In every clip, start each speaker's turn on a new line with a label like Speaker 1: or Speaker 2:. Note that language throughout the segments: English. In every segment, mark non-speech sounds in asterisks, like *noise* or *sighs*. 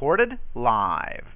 Speaker 1: Recorded live.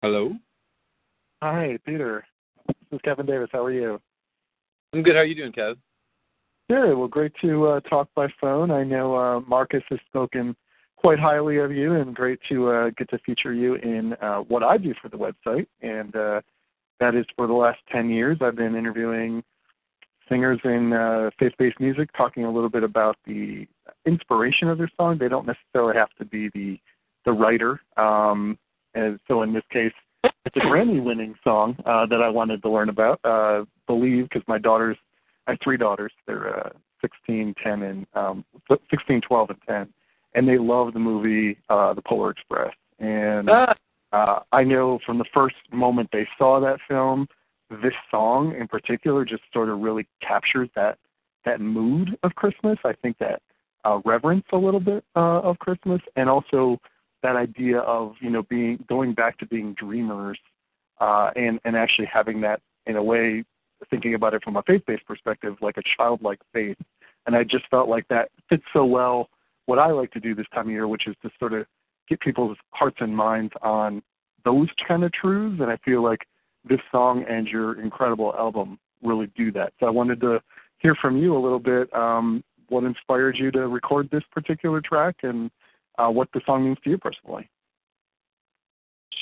Speaker 2: Hello.
Speaker 3: Hi, Peter. This is Kevin Davis. How are you?
Speaker 2: I'm good. How are you doing, Kev?
Speaker 3: Good. Well, great to uh, talk by phone. I know uh, Marcus has spoken quite highly of you, and great to uh, get to feature you in uh, what I do for the website. And uh, that is for the last 10 years. I've been interviewing singers in uh, faith based music, talking a little bit about the inspiration of their song. They don't necessarily have to be the, the writer. Um, and so in this case, it's a Grammy winning song uh, that I wanted to learn about. Uh, Believe, because my daughters, I have three daughters. They're uh, 16, 10, and um, 16, 12, and 10 and they love the movie uh, The Polar Express. And ah. uh, I know from the first moment they saw that film, this song in particular just sort of really captures that that mood of Christmas. I think that uh, reverence a little bit uh, of Christmas, and also that idea of you know being going back to being dreamers, uh, and and actually having that in a way, thinking about it from a faith-based perspective, like a childlike faith. And I just felt like that fits so well what I like to do this time of year, which is to sort of get people's hearts and minds on those kind of truths. And I feel like this song and your incredible album really do that. So I wanted to hear from you a little bit um, what inspired you to record this particular track and uh, what the song means to you personally.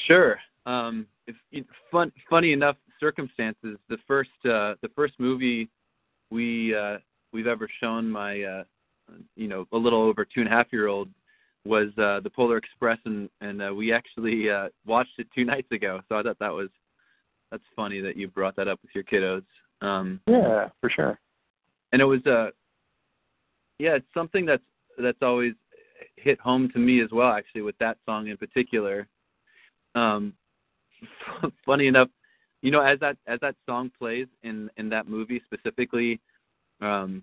Speaker 2: Sure. Um, if, fun, funny enough circumstances, the first uh, the first movie we uh, we've ever shown my uh, you know a little over two and a half year old was uh, the Polar Express, and and uh, we actually uh, watched it two nights ago. So I thought that was that's funny that you brought that up with your kiddos. Um,
Speaker 3: yeah, for sure.
Speaker 2: And it was uh yeah, it's something that's that's always hit home to me as well. Actually, with that song in particular. Um, *laughs* funny enough, you know, as that as that song plays in in that movie specifically, um,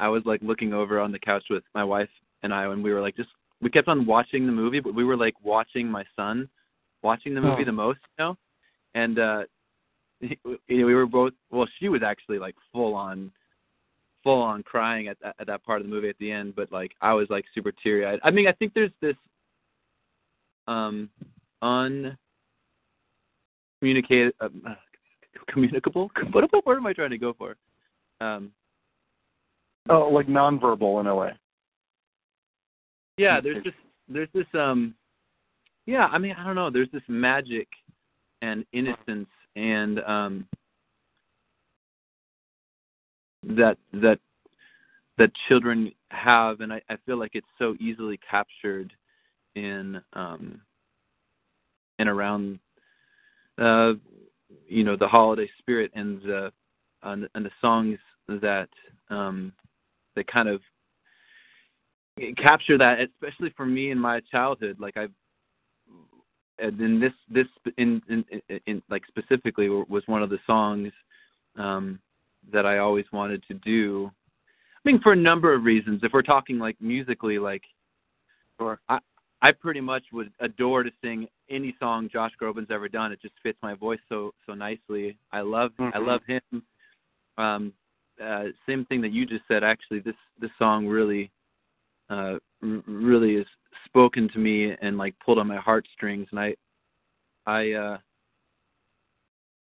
Speaker 2: I was like looking over on the couch with my wife and I, and we were like just we kept on watching the movie, but we were like watching my son watching the movie oh. the most, you know, and uh, *laughs* you know, we were both. Well, she was actually like full on, full on crying at that, at that part of the movie at the end, but like I was like super teary eyed. I mean, I think there's this um un communicated uh, communicable *laughs* what, what word am I trying to go for? Um
Speaker 3: Oh, like nonverbal in a way.
Speaker 2: Yeah, there's just there's this um yeah, I mean, I don't know, there's this magic and innocence and um that that that children have and I, I feel like it's so easily captured in um and around uh you know the holiday spirit and the and, and the songs that um that kind of capture that, especially for me in my childhood. Like I've and then this this in, in in in like specifically was one of the songs um that I always wanted to do. I mean, for a number of reasons. If we're talking like musically, like,
Speaker 3: sure.
Speaker 2: I I pretty much would adore to sing any song Josh Groban's ever done. It just fits my voice so so nicely. I love mm-hmm. I love him. Um, uh, same thing that you just said. Actually, this this song really, uh, r- really is spoken to me and like pulled on my heartstrings, and I, I, uh,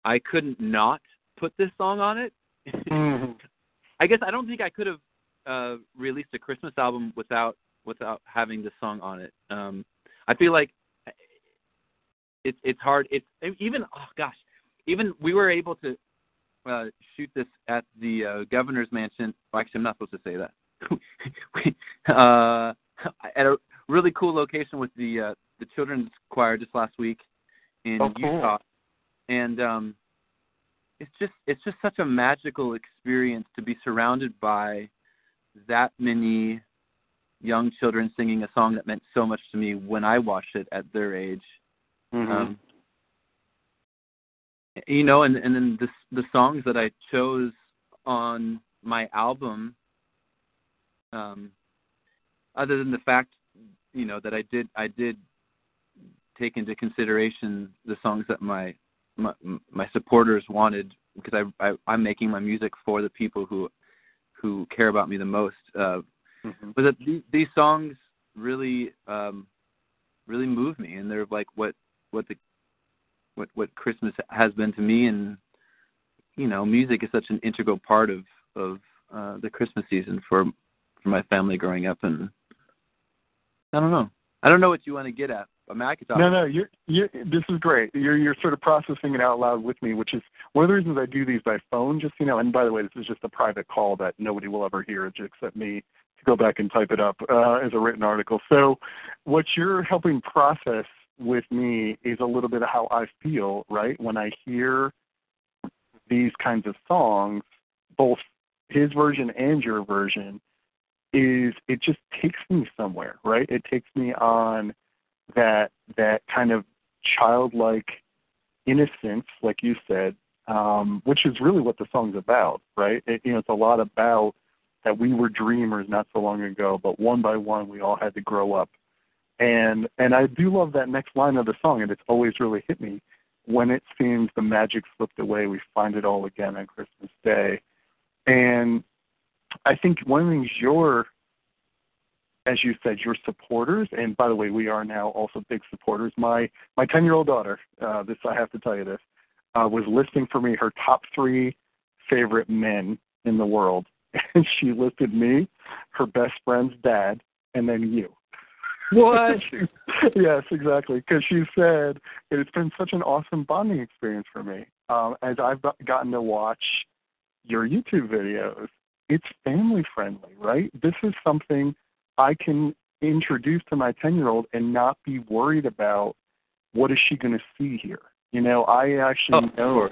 Speaker 2: I couldn't not put this song on it.
Speaker 3: Mm-hmm. *laughs*
Speaker 2: I guess I don't think I could have uh, released a Christmas album without without having this song on it. Um, I feel like it's it's hard. It's even oh gosh, even we were able to uh, shoot this at the uh, governor's mansion. Well, actually, I'm not supposed to say that. *laughs* we, uh, at a really cool location with the uh, the children's choir just last week in
Speaker 3: oh, cool.
Speaker 2: Utah, and um, it's just it's just such a magical experience to be surrounded by that many young children singing a song that meant so much to me when I watched it at their age.
Speaker 3: Mm-hmm. Um,
Speaker 2: you know, and and then the the songs that I chose on my album, um, other than the fact, you know, that I did I did take into consideration the songs that my my, my supporters wanted because I, I I'm making my music for the people who who care about me the most. Uh,
Speaker 3: mm-hmm.
Speaker 2: But that these, these songs really um, really move me, and they're like what what the what what Christmas has been to me, and you know, music is such an integral part of of uh, the Christmas season for for my family growing up, and I don't know. I don't know what you want to get at. I mean, I could talk.
Speaker 3: No, no, you're, you're, this is great. You're you're sort of processing it out loud with me, which is one of the reasons I do these by phone. Just you know, and by the way, this is just a private call that nobody will ever hear except me to go back and type it up uh, as a written article. So, what you're helping process with me is a little bit of how I feel, right? When I hear these kinds of songs, both his version and your version, is it just takes me somewhere, right? It takes me on that that kind of childlike innocence, like you said, um, which is really what the song's about, right? It, you know, it's a lot about that we were dreamers not so long ago, but one by one we all had to grow up. And and I do love that next line of the song, and it's always really hit me. When it seems the magic slipped away, we find it all again on Christmas Day. And I think one of the things you're, as you said, your supporters, and by the way, we are now also big supporters. My my ten year old daughter, uh, this I have to tell you this, uh, was listing for me her top three favorite men in the world, *laughs* and she listed me, her best friend's dad, and then you.
Speaker 2: What? *laughs*
Speaker 3: yes, exactly. Because she said it's been such an awesome bonding experience for me um, as I've gotten to watch your YouTube videos. It's family friendly, right? This is something I can introduce to my 10 year old and not be worried about what is she going to see here. You know, I actually
Speaker 2: oh,
Speaker 3: know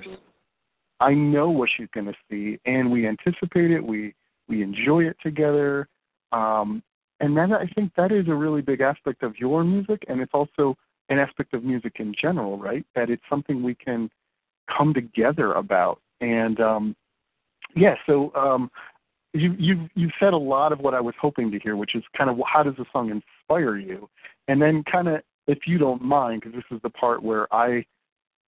Speaker 3: I know what she's going to see, and we anticipate it. We we enjoy it together, um, and that I think that is a really big aspect of your music, and it's also an aspect of music in general, right? That it's something we can come together about. And um, yeah, so um, you you've you've said a lot of what I was hoping to hear, which is kind of how does the song inspire you, and then kind of if you don't mind, because this is the part where I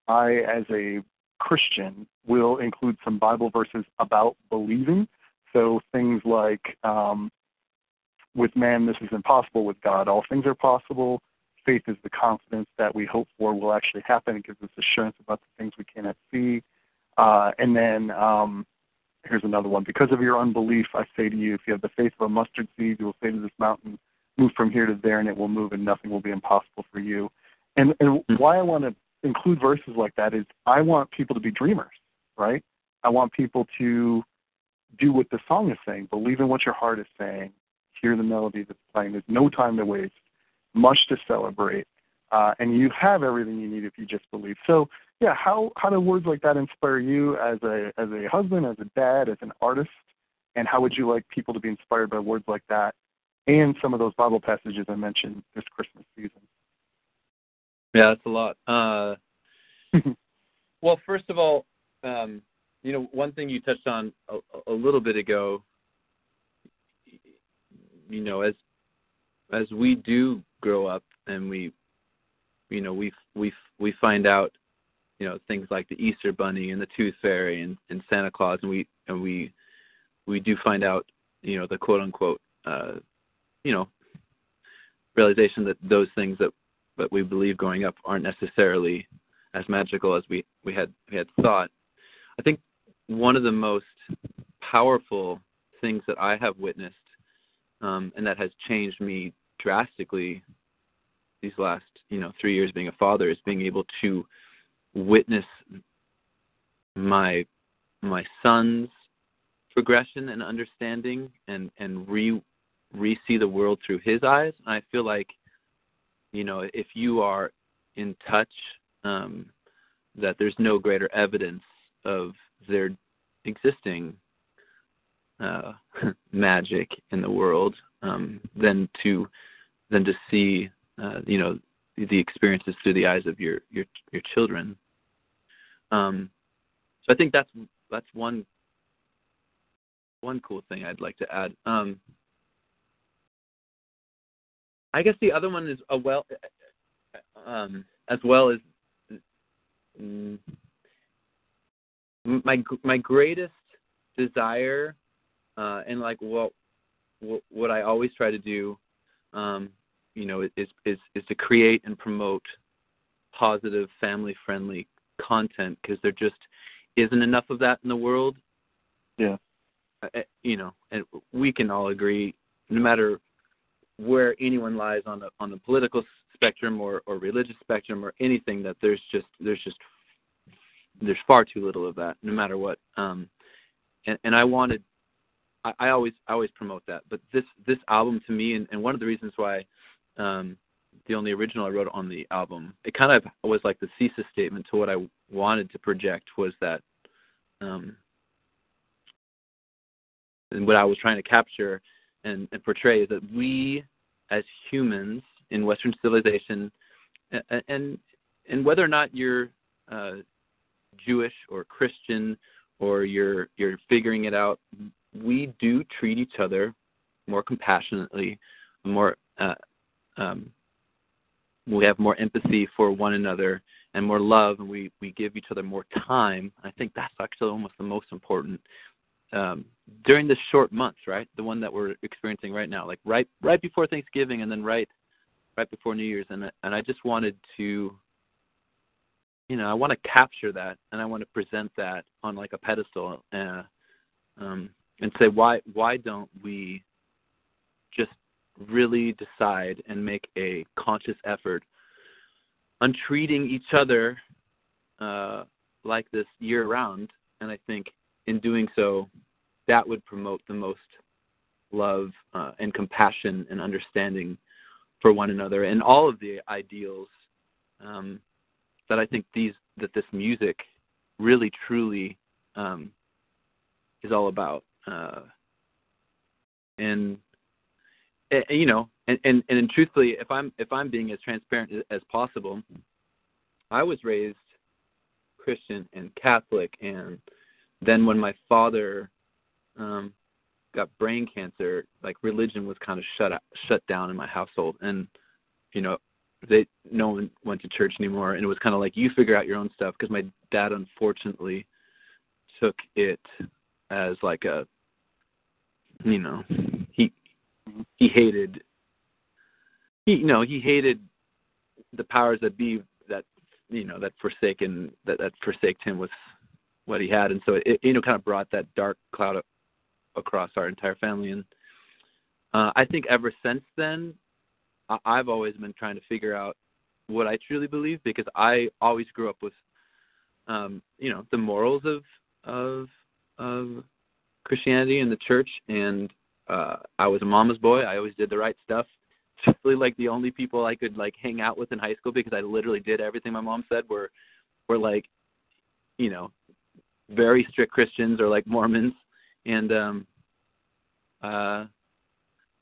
Speaker 3: I as a Christian will include some Bible verses about believing. So things like, um, with man, this is impossible. With God, all things are possible. Faith is the confidence that we hope for will actually happen. It gives us assurance about the things we cannot see. Uh, and then um, here's another one. Because of your unbelief, I say to you, if you have the faith of a mustard seed, you will say to this mountain, move from here to there, and it will move, and nothing will be impossible for you. And, and hmm. why I want to include verses like that is I want people to be dreamers, right? I want people to do what the song is saying, believe in what your heart is saying, hear the melody that's playing. There's no time to waste, much to celebrate, uh, and you have everything you need if you just believe. So, yeah, how how do words like that inspire you as a as a husband, as a dad, as an artist, and how would you like people to be inspired by words like that and some of those Bible passages I mentioned this Christmas season?
Speaker 2: Yeah, that's a lot. Uh, *laughs* well, first of all, um, you know, one thing you touched on a, a little bit ago, you know, as as we do grow up and we, you know, we we we find out, you know, things like the Easter Bunny and the Tooth Fairy and, and Santa Claus, and we and we we do find out, you know, the quote unquote, uh, you know, realization that those things that but we believe growing up aren't necessarily as magical as we we had we had thought. I think one of the most powerful things that I have witnessed, um, and that has changed me drastically these last you know three years being a father, is being able to witness my my son's progression and understanding and and re re see the world through his eyes. And I feel like you know, if you are in touch, um, that there's no greater evidence of their existing uh, *laughs* magic in the world um, than to than to see, uh, you know, the experiences through the eyes of your your your children. Um, so I think that's that's one one cool thing I'd like to add. Um, I guess the other one is a well, um, as well as mm, my my greatest desire, uh, and like what what I always try to do, um, you know, is is is to create and promote positive, family friendly content because there just isn't enough of that in the world.
Speaker 3: Yeah.
Speaker 2: Uh, you know, and we can all agree, no matter where anyone lies on the on the political spectrum or or religious spectrum or anything, that there's just there's just there's far too little of that, no matter what. Um, and, and I wanted, I, I always I always promote that, but this this album to me, and, and one of the reasons why um, the only original I wrote on the album, it kind of was like the thesis statement to what I wanted to project was that um, and what I was trying to capture and, and portray is that we as humans in Western civilization, and and, and whether or not you're uh, Jewish or Christian or you're you're figuring it out, we do treat each other more compassionately, more uh, um, we have more empathy for one another and more love, and we we give each other more time. I think that's actually almost the most important um, during this short month, right? The one that we're experiencing right now, like right right before Thanksgiving, and then right right before New Year's, and and I just wanted to, you know, I want to capture that, and I want to present that on like a pedestal, uh, um, and say why why don't we really decide and make a conscious effort on treating each other uh, like this year round, and I think in doing so, that would promote the most love uh, and compassion and understanding for one another and all of the ideals um, that I think these that this music really truly um, is all about. Uh, and, and you know, and, and and truthfully, if I'm if I'm being as transparent as possible, I was raised Christian and Catholic, and then when my father um, got brain cancer, like religion was kind of shut out, shut down in my household, and you know, they no one went to church anymore, and it was kind of like you figure out your own stuff because my dad unfortunately took it as like a you know he hated he you know he hated the powers that be that you know that forsaken that that forsaked him with what he had and so it you know kind of brought that dark cloud across our entire family. And uh, I think ever since then, I- I've always been trying to figure out what I truly believe because I always grew up with, um, you know, the morals of of of Christianity and the church, and uh, I was a mama's boy. I always did the right stuff. Really, like the only people I could like hang out with in high school because I literally did everything my mom said were were like, you know, very strict Christians or like Mormons and um uh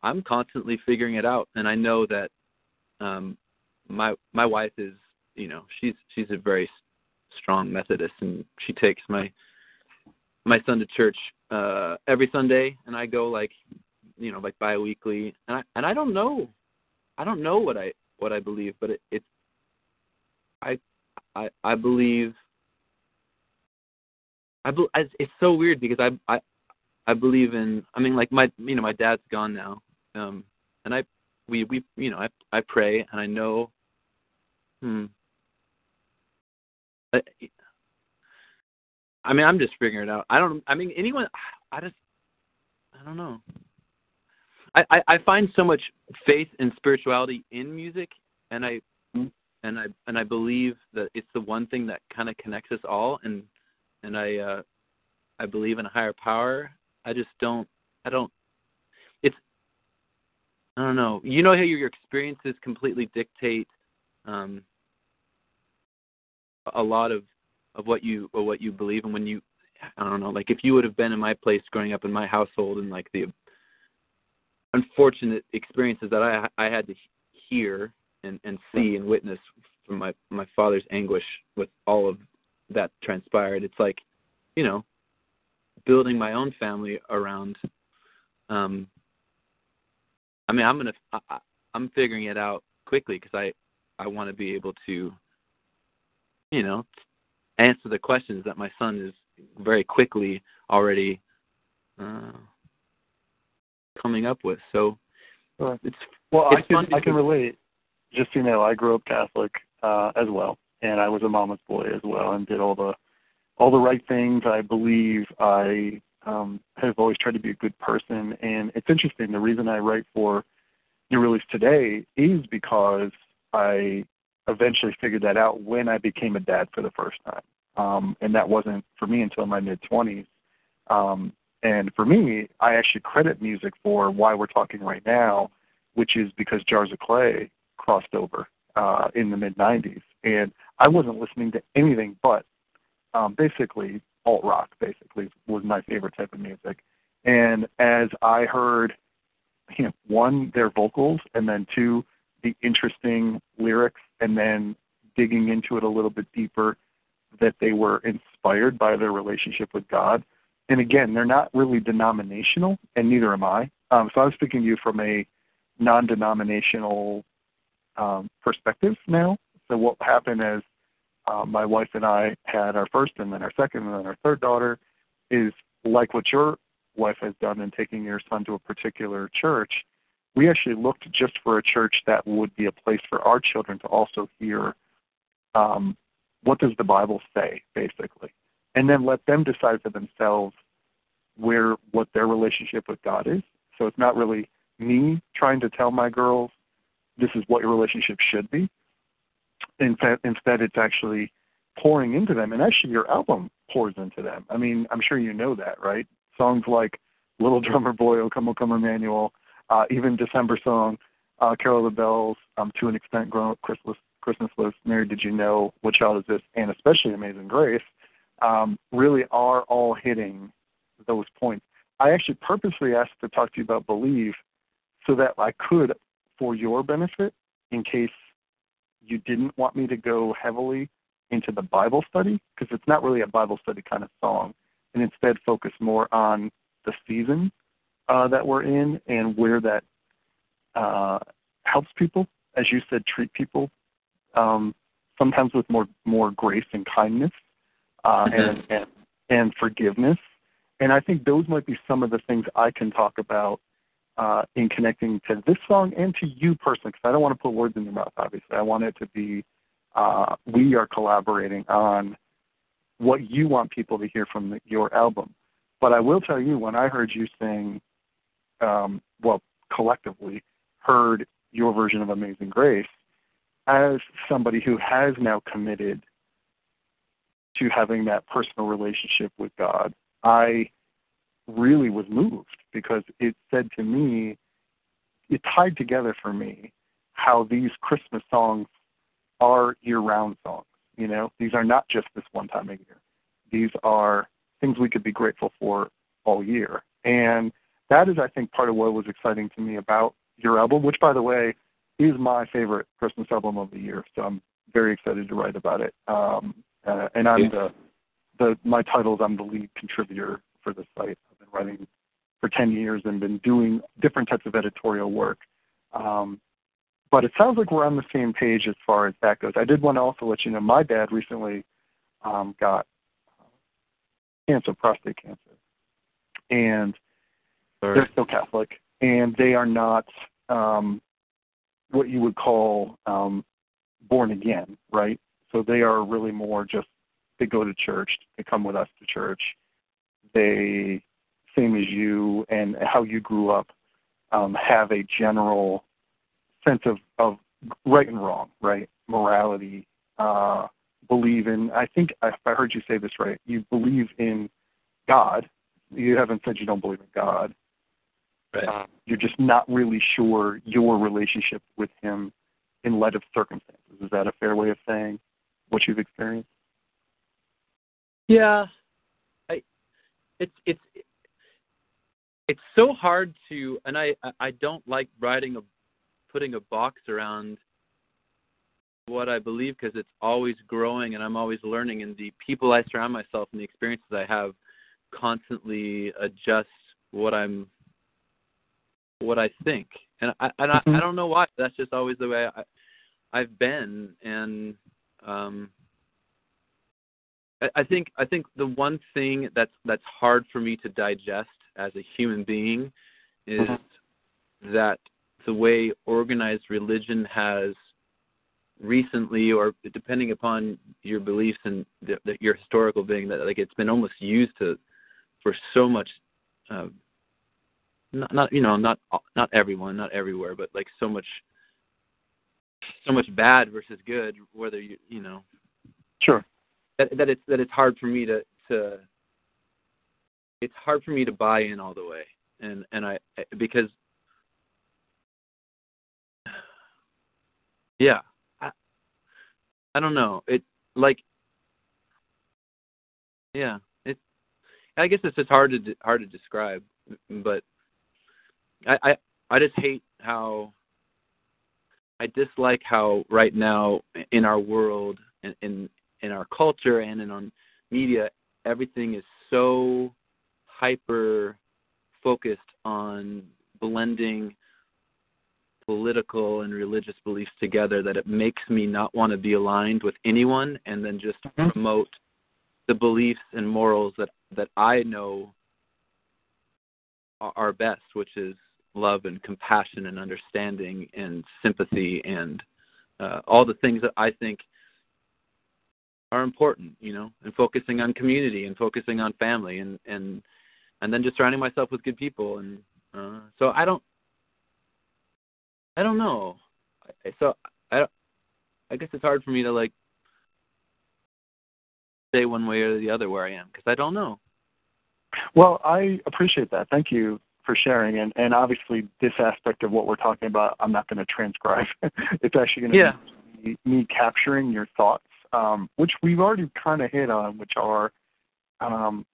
Speaker 2: I'm constantly figuring it out and I know that um my my wife is you know she's she's a very strong Methodist and she takes my my son to church uh every Sunday and I go like you know like biweekly and I and I don't know I don't know what I what I believe but it it's I I I believe I, be, it's so weird because I I I believe in. I mean, like my, you know, my dad's gone now, um, and I, we, we, you know, I, I pray, and I know, hmm. I, I mean, I'm just figuring it out. I don't. I mean, anyone. I just. I don't know. I, I, I find so much faith and spirituality in music, and I, and I, and I believe that it's the one thing that kind of connects us all, and, and I, uh, I believe in a higher power, I just don't. I don't. It's. I don't know. You know how your, your experiences completely dictate um, a lot of of what you or what you believe, and when you, I don't know, like if you would have been in my place growing up in my household, and like the unfortunate experiences that I I had to hear and and see and witness from my my father's anguish with all of that transpired. It's like, you know, building my own family around um i mean i'm going to i'm figuring it out quickly because i i want to be able to you know answer the questions that my son is very quickly already uh coming up with so
Speaker 3: sure.
Speaker 2: it's
Speaker 3: well
Speaker 2: it's
Speaker 3: i can i can relate just you know i grew up catholic uh, as well, and I was a mama's boy as well, and did all the all the right things. I believe I um, have always tried to be a good person, and it's interesting. The reason I write for New Release Today is because I eventually figured that out when I became a dad for the first time, um, and that wasn't for me until my mid twenties. Um, and for me, I actually credit music for why we're talking right now, which is because Jars of Clay crossed over uh, in the mid 90s. And I wasn't listening to anything but um, basically alt rock, basically, was my favorite type of music. And as I heard, you know, one, their vocals, and then two, the interesting lyrics, and then digging into it a little bit deeper, that they were inspired by their relationship with God and again, they're not really denominational, and neither am I. Um, so I'm speaking to you from a non-denominational um, perspective now. So what happened is uh, my wife and I had our first, and then our second, and then our third daughter. Is like what your wife has done in taking your son to a particular church. We actually looked just for a church that would be a place for our children to also hear um, what does the Bible say, basically and then let them decide for themselves where what their relationship with God is. So it's not really me trying to tell my girls this is what your relationship should be. Instead, instead it's actually pouring into them, and actually your album pours into them. I mean, I'm sure you know that, right? Songs like "Little Drummer Boy," "O Come, O Come, Emmanuel," uh, even December song, uh, "Carol the Bells," um, to an extent, "Grown Up Christmas," Christmas list, "Mary Did You Know," "What Child Is This," and especially "Amazing Grace." um, really are all hitting those points. I actually purposely asked to talk to you about believe so that I could, for your benefit, in case you didn't want me to go heavily into the Bible study, because it's not really a Bible study kind of song, and instead focus more on the season that we're in and where that uh, helps people, as you said, treat people um, sometimes with more more grace and kindness uh, mm-hmm. and, and and forgiveness. And I think those might be some of the things I can talk about uh, in connecting to this song and to you personally, because I don't want to put words in your mouth. Obviously, I want it to be uh, we are collaborating on what you want people to hear from the, your album. But I will tell you, when I heard you sing, um, well, collectively heard your version of Amazing Grace, as somebody who has now committed to having that personal relationship with God, I really was moved because it said to me, it tied together for me how these Christmas songs are year round songs. You know, these are not just this one time a year. These are things we could be grateful for all year. And that is, I think, part of what was exciting to me about your album, which, by the way, is my favorite Christmas album of the year. So I'm very excited to write about it. Um, uh, and I'm yeah. the the my title is I'm the lead contributor for the site. I've been writing for 10 years and been doing different types of editorial work. Um, but it sounds like we're on the same page as far as that goes. I did want to also let you know my dad recently um, got cancer, prostate cancer, and They're still Catholic, and they are not um, what you would call um, born again, right? So they are really more just they go to church, they come with us to church. They same as you and how you grew up um, have a general sense of, of right and wrong, right? Morality, uh, believe in I think if I heard you say this right, you believe in God. You haven't said you don't believe in God.
Speaker 2: Right. Uh,
Speaker 3: you're just not really sure your relationship with him in light of circumstances. Is that a fair way of saying? what you've experienced?
Speaker 2: Yeah, I it's it's it's so hard to, and I I don't like writing a putting a box around what I believe because it's always growing and I'm always learning, and the people I surround myself and the experiences I have constantly adjust what I'm what I think, and I and mm-hmm. I, I don't know why. That's just always the way I I've been, and um, I, I think I think the one thing that's that's hard for me to digest as a human being is uh-huh. that the way organized religion has recently, or depending upon your beliefs and the, the, your historical being, that like it's been almost used to for so much. Uh, not, not you know not not everyone, not everywhere, but like so much so much bad versus good. Whether you you know.
Speaker 3: Sure.
Speaker 2: That that it's that it's hard for me to to it's hard for me to buy in all the way. And and I because *sighs* yeah I I don't know. It like yeah it I guess it's just hard to hard to describe but I I I just hate how I dislike how right now in our world in in, in our culture and in on media everything is so hyper focused on blending political and religious beliefs together that it makes me not want to be aligned with anyone and then just mm-hmm. promote the beliefs and morals that that I know are best, which is love and compassion and understanding and sympathy and uh, all the things that I think are important, you know, and focusing on community and focusing on family and and and then just surrounding myself with good people and uh, so I don't I don't know. So I I guess it's hard for me to like say one way or the other where I am because I don't know.
Speaker 3: Well, I appreciate that. Thank you for sharing. And and obviously, this aspect of what we're talking about, I'm not going to transcribe. *laughs* it's actually going to
Speaker 2: yeah.
Speaker 3: be me capturing your thoughts, um, which we've already kind of hit on, which are um,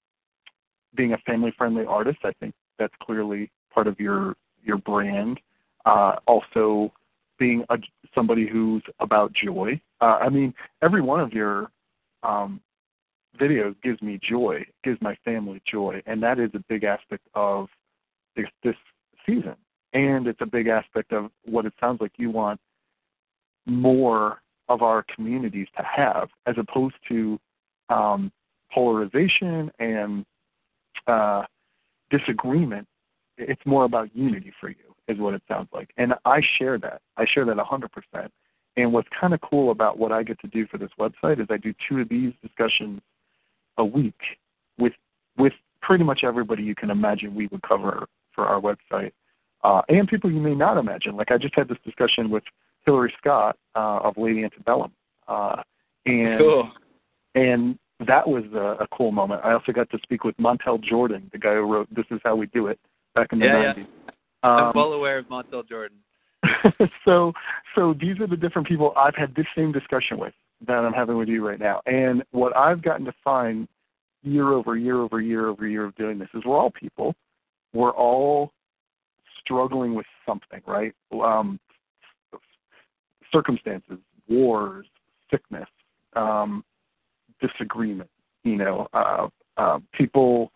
Speaker 3: being a family-friendly artist. I think that's clearly part of your your brand. Uh, also, being a, somebody who's about joy. Uh, I mean, every one of your um, videos gives me joy, gives my family joy, and that is a big aspect of this, this season. And it's a big aspect of what it sounds like you want more of our communities to have, as opposed to um, polarization and uh, disagreement. It's more about unity for you, is what it sounds like. And I share that. I share that 100%. And what's kind of cool about what I get to do for this website is I do two of these discussions a week with with pretty much everybody you can imagine we would cover for our website, uh, and people you may not imagine. Like I just had this discussion with Hillary Scott uh, of Lady Antebellum, uh, and
Speaker 2: cool.
Speaker 3: and that was a, a cool moment. I also got to speak with Montel Jordan, the guy who wrote "This Is How We Do It" back in the
Speaker 2: yeah,
Speaker 3: 90s. Yeah.
Speaker 2: Um, I'm well aware of Montel Jordan. *laughs*
Speaker 3: so, so these are the different people I've had this same discussion with that I'm having with you right now. And what I've gotten to find year over year over year over year of doing this is we're all people. We're all struggling with something, right? Um, circumstances, wars, sickness, um, disagreement, you know, uh, uh, people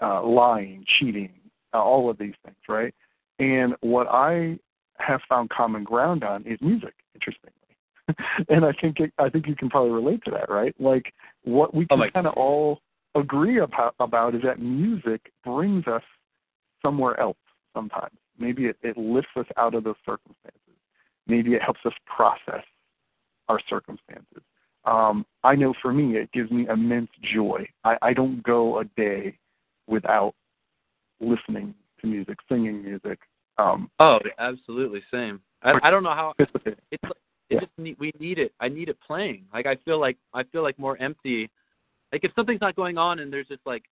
Speaker 3: uh, lying, cheating, uh, all of these things, right? And what I have found common ground on is music, interestingly. *laughs* and I think it, I think you can probably relate to that, right? Like what we can oh kind of all agree about, about is that music brings us somewhere else sometimes. Maybe it, it lifts us out of those circumstances. Maybe it helps us process our circumstances. Um, I know for me, it gives me immense joy. I, I don't go a day without listening to music, singing music. Um,
Speaker 2: oh, absolutely, same. I, I don't know how *laughs* it's it
Speaker 3: yeah.
Speaker 2: just need, we need it. I need it playing. Like I feel like I feel like more empty. Like if something's not going on and there's just like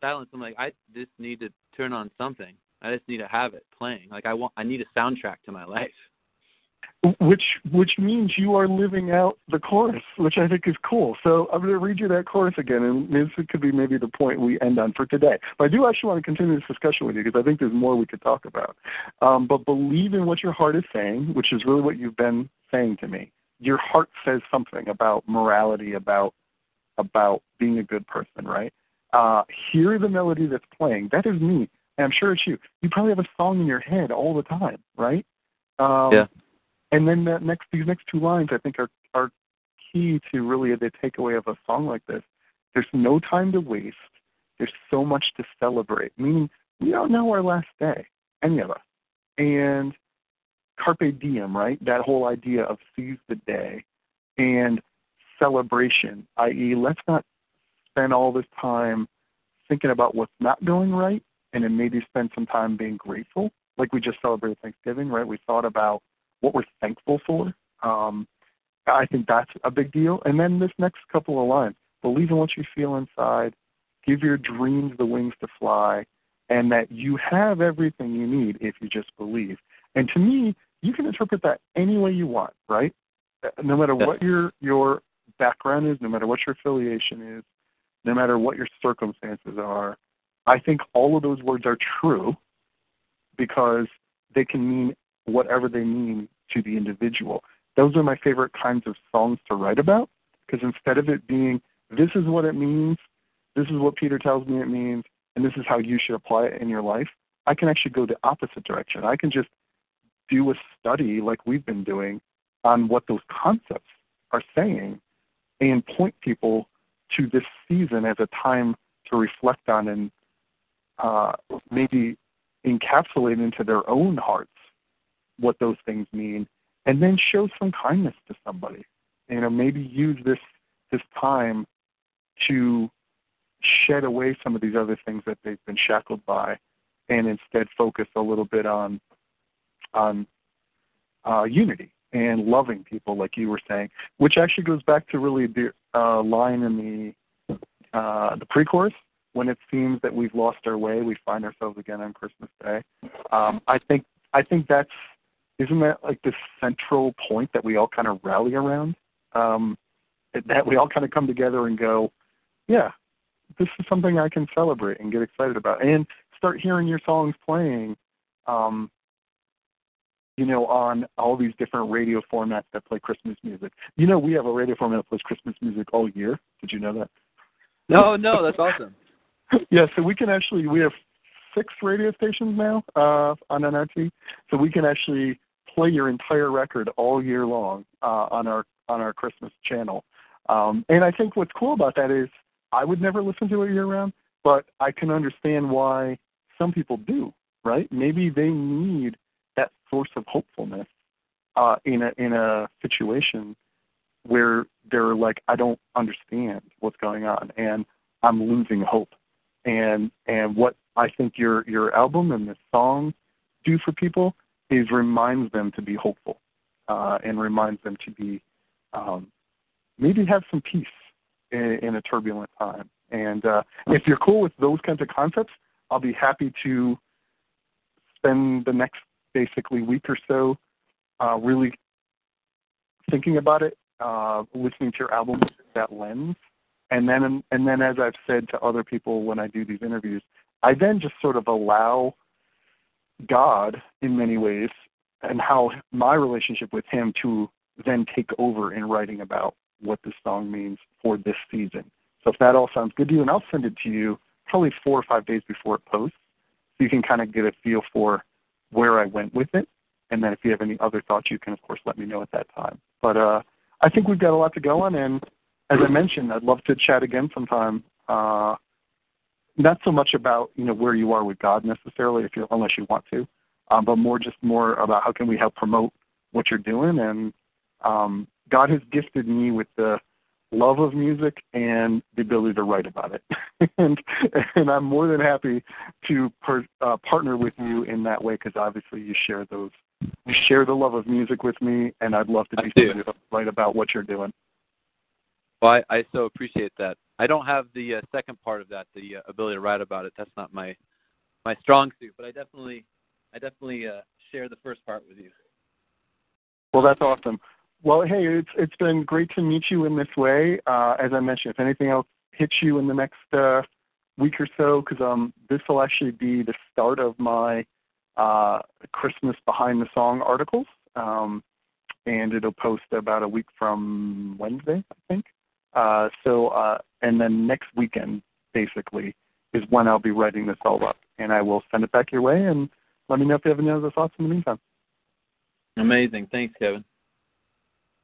Speaker 2: silence, I'm like I just need to turn on something. I just need to have it playing. Like I want I need a soundtrack to my life.
Speaker 3: Which which means you are living out the chorus, which I think is cool. So I'm going to read you that chorus again, and this could be maybe the point we end on for today. But I do actually want to continue this discussion with you because I think there's more we could talk about. Um, but believe in what your heart is saying, which is really what you've been saying to me. Your heart says something about morality, about about being a good person, right? Uh, hear the melody that's playing. That is me. And I'm sure it's you. You probably have a song in your head all the time, right? Um,
Speaker 2: yeah.
Speaker 3: And then that next these next two lines I think are are key to really the takeaway of a song like this. There's no time to waste. There's so much to celebrate. Meaning we don't know our last day, any of us. And carpe diem, right? That whole idea of seize the day and celebration, i.e., let's not spend all this time thinking about what's not going right and then maybe spend some time being grateful. Like we just celebrated Thanksgiving, right? We thought about what we're thankful for. Um, I think that's a big deal. And then this next couple of lines believe in what you feel inside, give your dreams the wings to fly, and that you have everything you need if you just believe. And to me, you can interpret that any way you want, right? No matter what your your background is, no matter what your affiliation is, no matter what your circumstances are, I think all of those words are true because they can mean whatever they mean to the individual. Those are my favorite kinds of songs to write about because instead of it being, this is what it means, this is what Peter tells me it means, and this is how you should apply it in your life, I can actually go the opposite direction. I can just do a study like we've been doing on what those concepts are saying and point people to this season as a time to reflect on and uh, maybe encapsulate into their own hearts what those things mean, and then show some kindness to somebody. You know, maybe use this this time to shed away some of these other things that they've been shackled by, and instead focus a little bit on on uh, unity and loving people, like you were saying, which actually goes back to really the uh, line in the uh, the pre-chorus when it seems that we've lost our way, we find ourselves again on Christmas Day. Um, I think I think that's isn't that like the central point that we all kind of rally around? Um, that we all kind of come together and go, yeah, this is something I can celebrate and get excited about, and start hearing your songs playing. Um, you know, on all these different radio formats that play Christmas music. You know, we have a radio format that plays Christmas music all year. Did you know that?
Speaker 2: No, no, that's awesome. *laughs*
Speaker 3: yeah, so we can actually we have six radio stations now uh, on NRT, so we can actually play your entire record all year long uh, on our on our Christmas channel. Um, and I think what's cool about that is I would never listen to it year round, but I can understand why some people do. Right? Maybe they need that source of hopefulness uh, in a in a situation where they're like, I don't understand what's going on, and I'm losing hope. And and what I think your your album and the song do for people is reminds them to be hopeful, uh, and reminds them to be um, maybe have some peace in, in a turbulent time. And uh, if you're cool with those kinds of concepts, I'll be happy to spend the next basically week or so uh, really thinking about it, uh, listening to your album with that lens, and then and then as I've said to other people when I do these interviews, I then just sort of allow God in many ways and how my relationship with Him to then take over in writing about what this song means for this season. So if that all sounds good to you, and I'll send it to you probably four or five days before it posts, so you can kind of get a feel for where I went with it. And then if you have any other thoughts, you can of course let me know at that time. But uh, I think we've got a lot to go on, and as I mentioned, I'd love to chat again sometime. Uh, not so much about you know where you are with God necessarily, if you unless you want to, um, but more just more about how can we help promote what you're doing. And um, God has gifted me with the love of music and the ability to write about it, *laughs* and and I'm more than happy to per, uh, partner with you in that way because obviously you share those you share the love of music with me, and I'd love to be able to write about what you're doing.
Speaker 2: Well, I, I so appreciate that. I don't have the uh, second part of that, the uh, ability to write about it. That's not my my strong suit, but I definitely I definitely uh, share the first part with you.
Speaker 3: Well, that's awesome. Well, hey, it's it's been great to meet you in this way. Uh, as I mentioned, if anything else hits you in the next uh, week or so, because um, this will actually be the start of my uh, Christmas behind the song articles, um, and it'll post about a week from Wednesday, I think. Uh, so, uh, and then next weekend, basically, is when I'll be writing this all up, and I will send it back your way. And let me know if you have any other thoughts in the meantime.
Speaker 2: Amazing. Thanks, Kevin.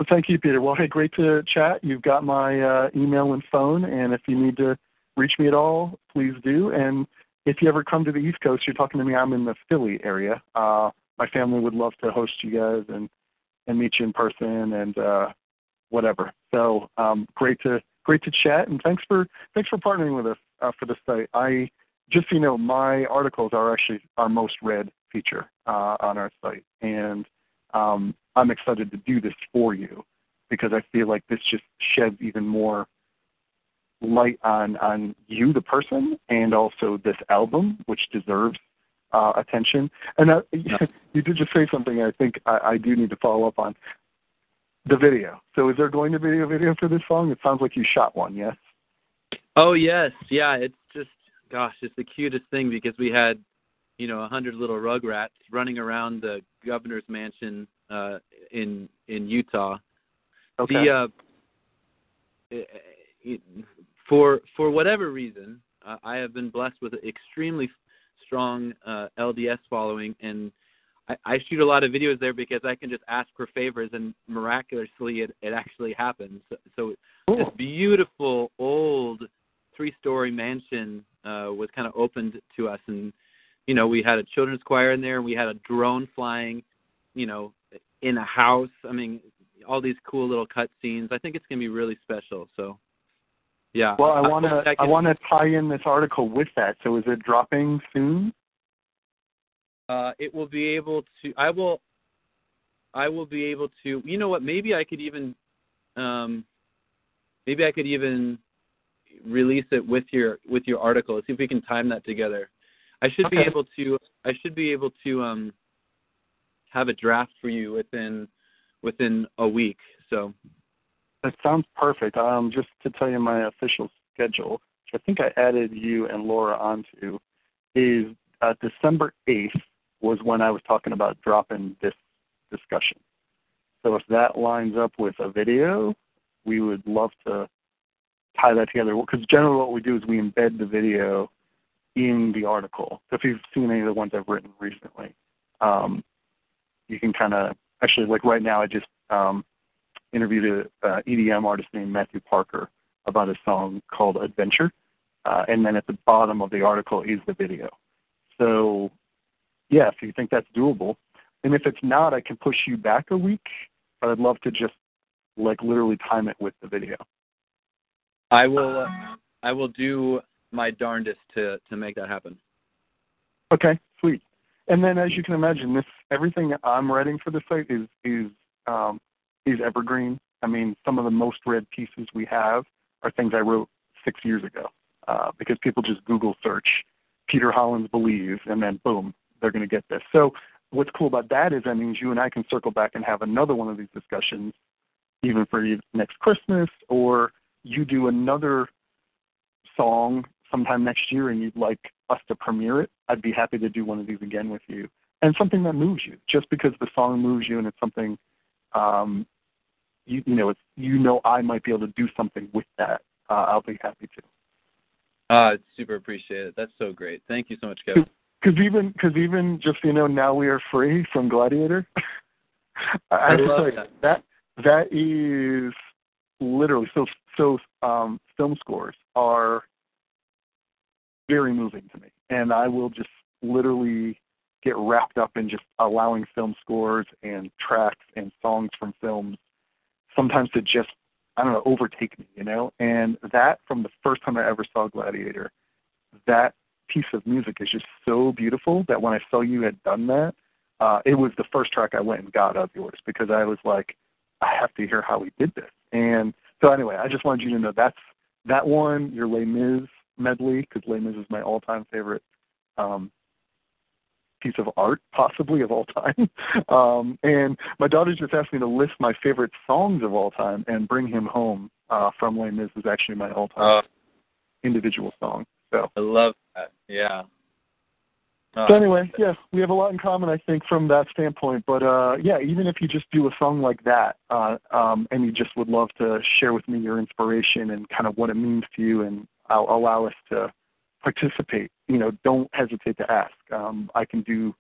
Speaker 3: Thank you, Peter. Well, hey, great to chat. You've got my uh, email and phone, and if you need to reach me at all, please do. And if you ever come to the East Coast, you're talking to me. I'm in the Philly area. Uh, my family would love to host you guys and and meet you in person and uh, whatever. So um, great to great to chat and thanks for thanks for partnering with us uh, for the site. I just so you know, my articles are actually our most read feature uh, on our site, and um, I'm excited to do this for you because I feel like this just sheds even more light on on you, the person, and also this album, which deserves uh, attention. And uh, *laughs* you did just say something I think I, I do need to follow up on the video. So, is there going to be a video for this song? It sounds like you shot one. Yes.
Speaker 2: Oh yes, yeah. It's just gosh, it's the cutest thing because we had you know a hundred little rugrats running around the governor's mansion uh, in in Utah.
Speaker 3: Okay.
Speaker 2: The uh, it, for for whatever reason, uh, I have been blessed with an extremely strong uh, LDS following, and I, I shoot a lot of videos there because I can just ask for favors, and miraculously, it, it actually happens. So, so
Speaker 3: cool.
Speaker 2: this beautiful old three-story mansion uh, was kind of opened to us, and you know we had a children's choir in there, and we had a drone flying, you know, in a house. I mean, all these cool little cut scenes. I think it's gonna be really special. So yeah.
Speaker 3: Well, I want to
Speaker 2: I,
Speaker 3: I want to tie in this article with that. So is it dropping soon?
Speaker 2: Uh, it will be able to. I will. I will be able to. You know what? Maybe I could even. Um, maybe I could even release it with your with your article. See if we can time that together. I should
Speaker 3: Okay.
Speaker 2: be able to. I should be able to um, have a draft for you within within a week. So
Speaker 3: That sounds perfect. Um, just to tell you my official schedule, which I think I added you and Laura onto, is uh, December 8th was when I was talking about dropping this discussion. So if that lines up with a video, we would love to tie that together. Because generally what we do is we embed the video in the article. So if you've seen any of the ones I've written recently, um, you can kind of actually like right now I just um, interviewed a uh, EDM artist named Matthew Parker about a song called Adventure, uh, and then at the bottom of the article is the video. So, yeah, if you think that's doable, and if it's not, I can push you back a week. But I'd love to just like literally time it with the video.
Speaker 2: I will. Uh, I will do my darndest to to make that happen.
Speaker 3: Okay, sweet. And then, as you can imagine, this everything I'm writing for the site is is um, is evergreen. I mean, some of the most read pieces we have are things I wrote six years ago uh, because people just Google search Peter Hollens believes, and then boom, they're going to get this. So what's cool about that is that means you and I can circle back and have another one of these discussions, even for next Christmas, or you do another song sometime next year and you'd like us to premiere it. I'd be happy to do one of these again with you. And something that moves you, just because the song moves you and it's something, um, you, you know, it's you know I might be able to do something with that. Uh, I'll be happy to.
Speaker 2: Uh, super it. That's so great. Thank you so much, Kevin.
Speaker 3: Because even because even just you know, now we are free from Gladiator. *laughs* I
Speaker 2: I love
Speaker 3: you,
Speaker 2: that.
Speaker 3: that that is literally so so um, film scores are very moving to me, and I will just literally get wrapped up in just allowing film scores and tracks and songs from films sometimes to just I don't know overtake me, you know. And that from the first time I ever saw Gladiator, that piece of music is just so beautiful that when I saw you had done that, uh, it was the first track I went and got of yours because I was like, I have to hear how he did this. And so anyway, I just wanted you to know that's that one, your Les Mis medley, because Les Mis is my all-time favorite um, piece of art, possibly of all time. *laughs* um, and my daughter just asked me to list my favorite songs of all time, and "Bring Him Home" uh, from Les Mis is actually my all-time
Speaker 2: Oh,
Speaker 3: individual song. So.
Speaker 2: I love that. Yeah.
Speaker 3: So anyway, yeah, we have a lot in common, I think, from that standpoint. But uh, yeah, even if you just do a song like that, uh, um, and you just would love to share with me your inspiration and kind of what it means to you, and allow us to participate. You know, don't hesitate to ask. Um, I can do,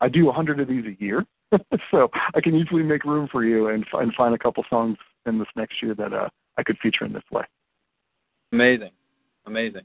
Speaker 3: I do a hundred of these a year, *laughs* so I can easily make room for you and, and find a couple songs in this next year that uh, I could feature in this way.
Speaker 2: amazing, amazing.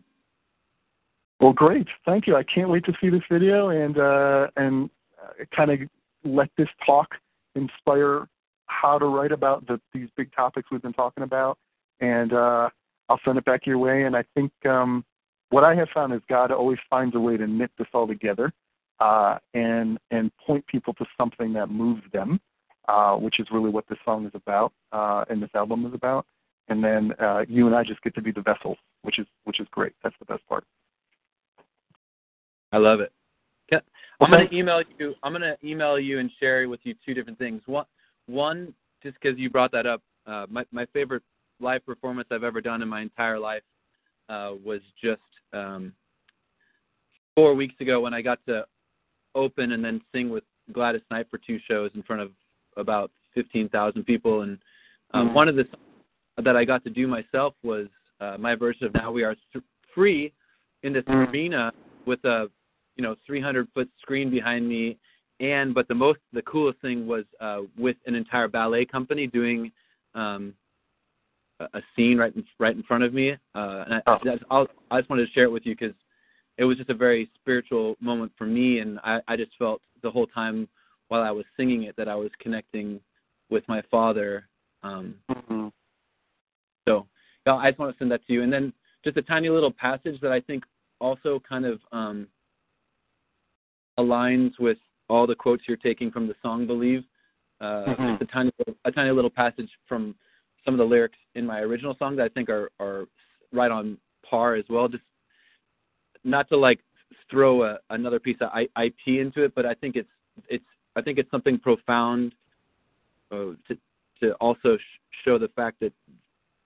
Speaker 3: Well, great. Thank you. I can't wait to see this video and uh, and uh, kind of let this talk inspire how to write about the, these big topics we've been talking about, and uh, I'll send it back your way. And I think um, what I have found is God always finds a way to knit this all together uh, and and point people to something that moves them, uh, which is really what this song is about uh, and this album is about. And then uh, you and I just get to be the vessels, which is which is great. That's the best part.
Speaker 2: I love it. I'm going to email you. I'm going to email you and share with you two different things. One, one, just because you brought that up, uh, my my favorite live performance I've ever done in my entire life uh, was just um, four weeks ago when I got to open and then sing with Gladys Knight for two shows in front of about 15,000 people. And um, mm-hmm. one of the that I got to do myself was uh, my version of "Now We Are Free" in this mm-hmm. arena with a you know 300 foot screen behind me and but the most the coolest thing was uh with an entire ballet company doing um a scene right in right in front of me uh and I, oh. I'll, I just wanted to share it with you because it was just a very spiritual moment for me and I, I just felt the whole time while I was singing it that I was connecting with my father um mm-hmm. so yeah, I just want to send that to you and then just a tiny little passage that I think also kind of um aligns with all the quotes you're taking from the song "Believe." Uh, mm-hmm. a tiny, a tiny little passage from some of the lyrics in my original song that I think are are right on par as well. Just not to like throw a, another piece of IP into it, but I think it's it's I think it's something profound uh, to to also sh- show the fact that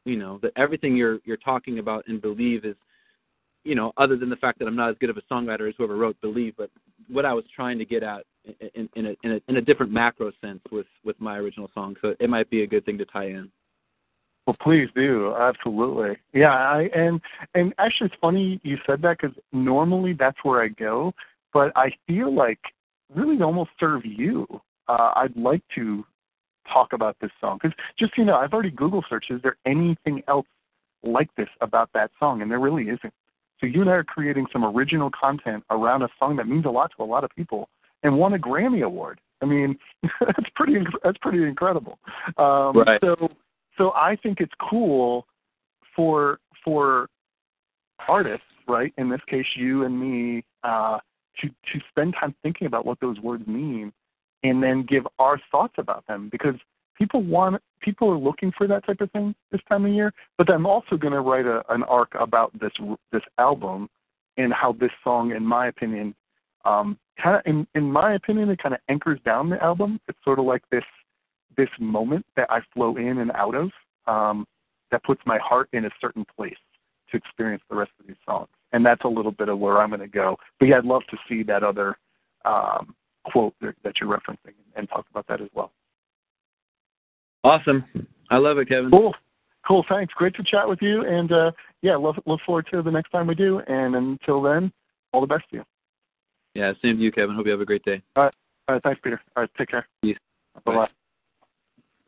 Speaker 2: you know that everything you're you're talking about and believe is you know, other than the fact that I'm not as good of a songwriter as whoever wrote "Believe," but what I was trying to get at in, in, a, in, a, in a different macro sense with with my original song. So it might be a good thing to tie in.
Speaker 3: Well, please do absolutely. Yeah, I and and actually, it's funny you said that because normally that's where I go, but I feel like really almost serve you. Uh, I'd like to talk about this song because just you know, I've already Google searched. Is there anything else like this about that song? And there really isn't. So you and I are creating some original content around a song that means a lot to a lot of people and won a Grammy award. I mean, *laughs* that's pretty that's pretty incredible. Um,
Speaker 2: right.
Speaker 3: So so I think it's cool for for artists, right? In this case, you and me, uh, to to spend time thinking about what those words mean, and then give our thoughts about them because people want people are looking for that type of thing this time of year. But I'm also going to write a, an arc about this this album and how this song, in my opinion, um, kind of in in my opinion, it kind of anchors down the album. It's sort of like this this moment that I flow in and out of um, that puts my heart in a certain place to experience the rest of these songs. And that's a little bit of where I'm going to go. But yeah, I'd love to see that other um, quote that, that you're referencing and talk about that as well.
Speaker 2: Awesome. I love it, Kevin.
Speaker 3: Cool. Cool. Thanks. Great to chat with you. And uh, yeah, look, look forward to the next time we do. And until then, all the best to you.
Speaker 2: Yeah, same to you, Kevin. Hope you have a great day.
Speaker 3: All right. All right. Thanks, Peter. All right. Take care.
Speaker 2: Peace.
Speaker 3: Bye bye.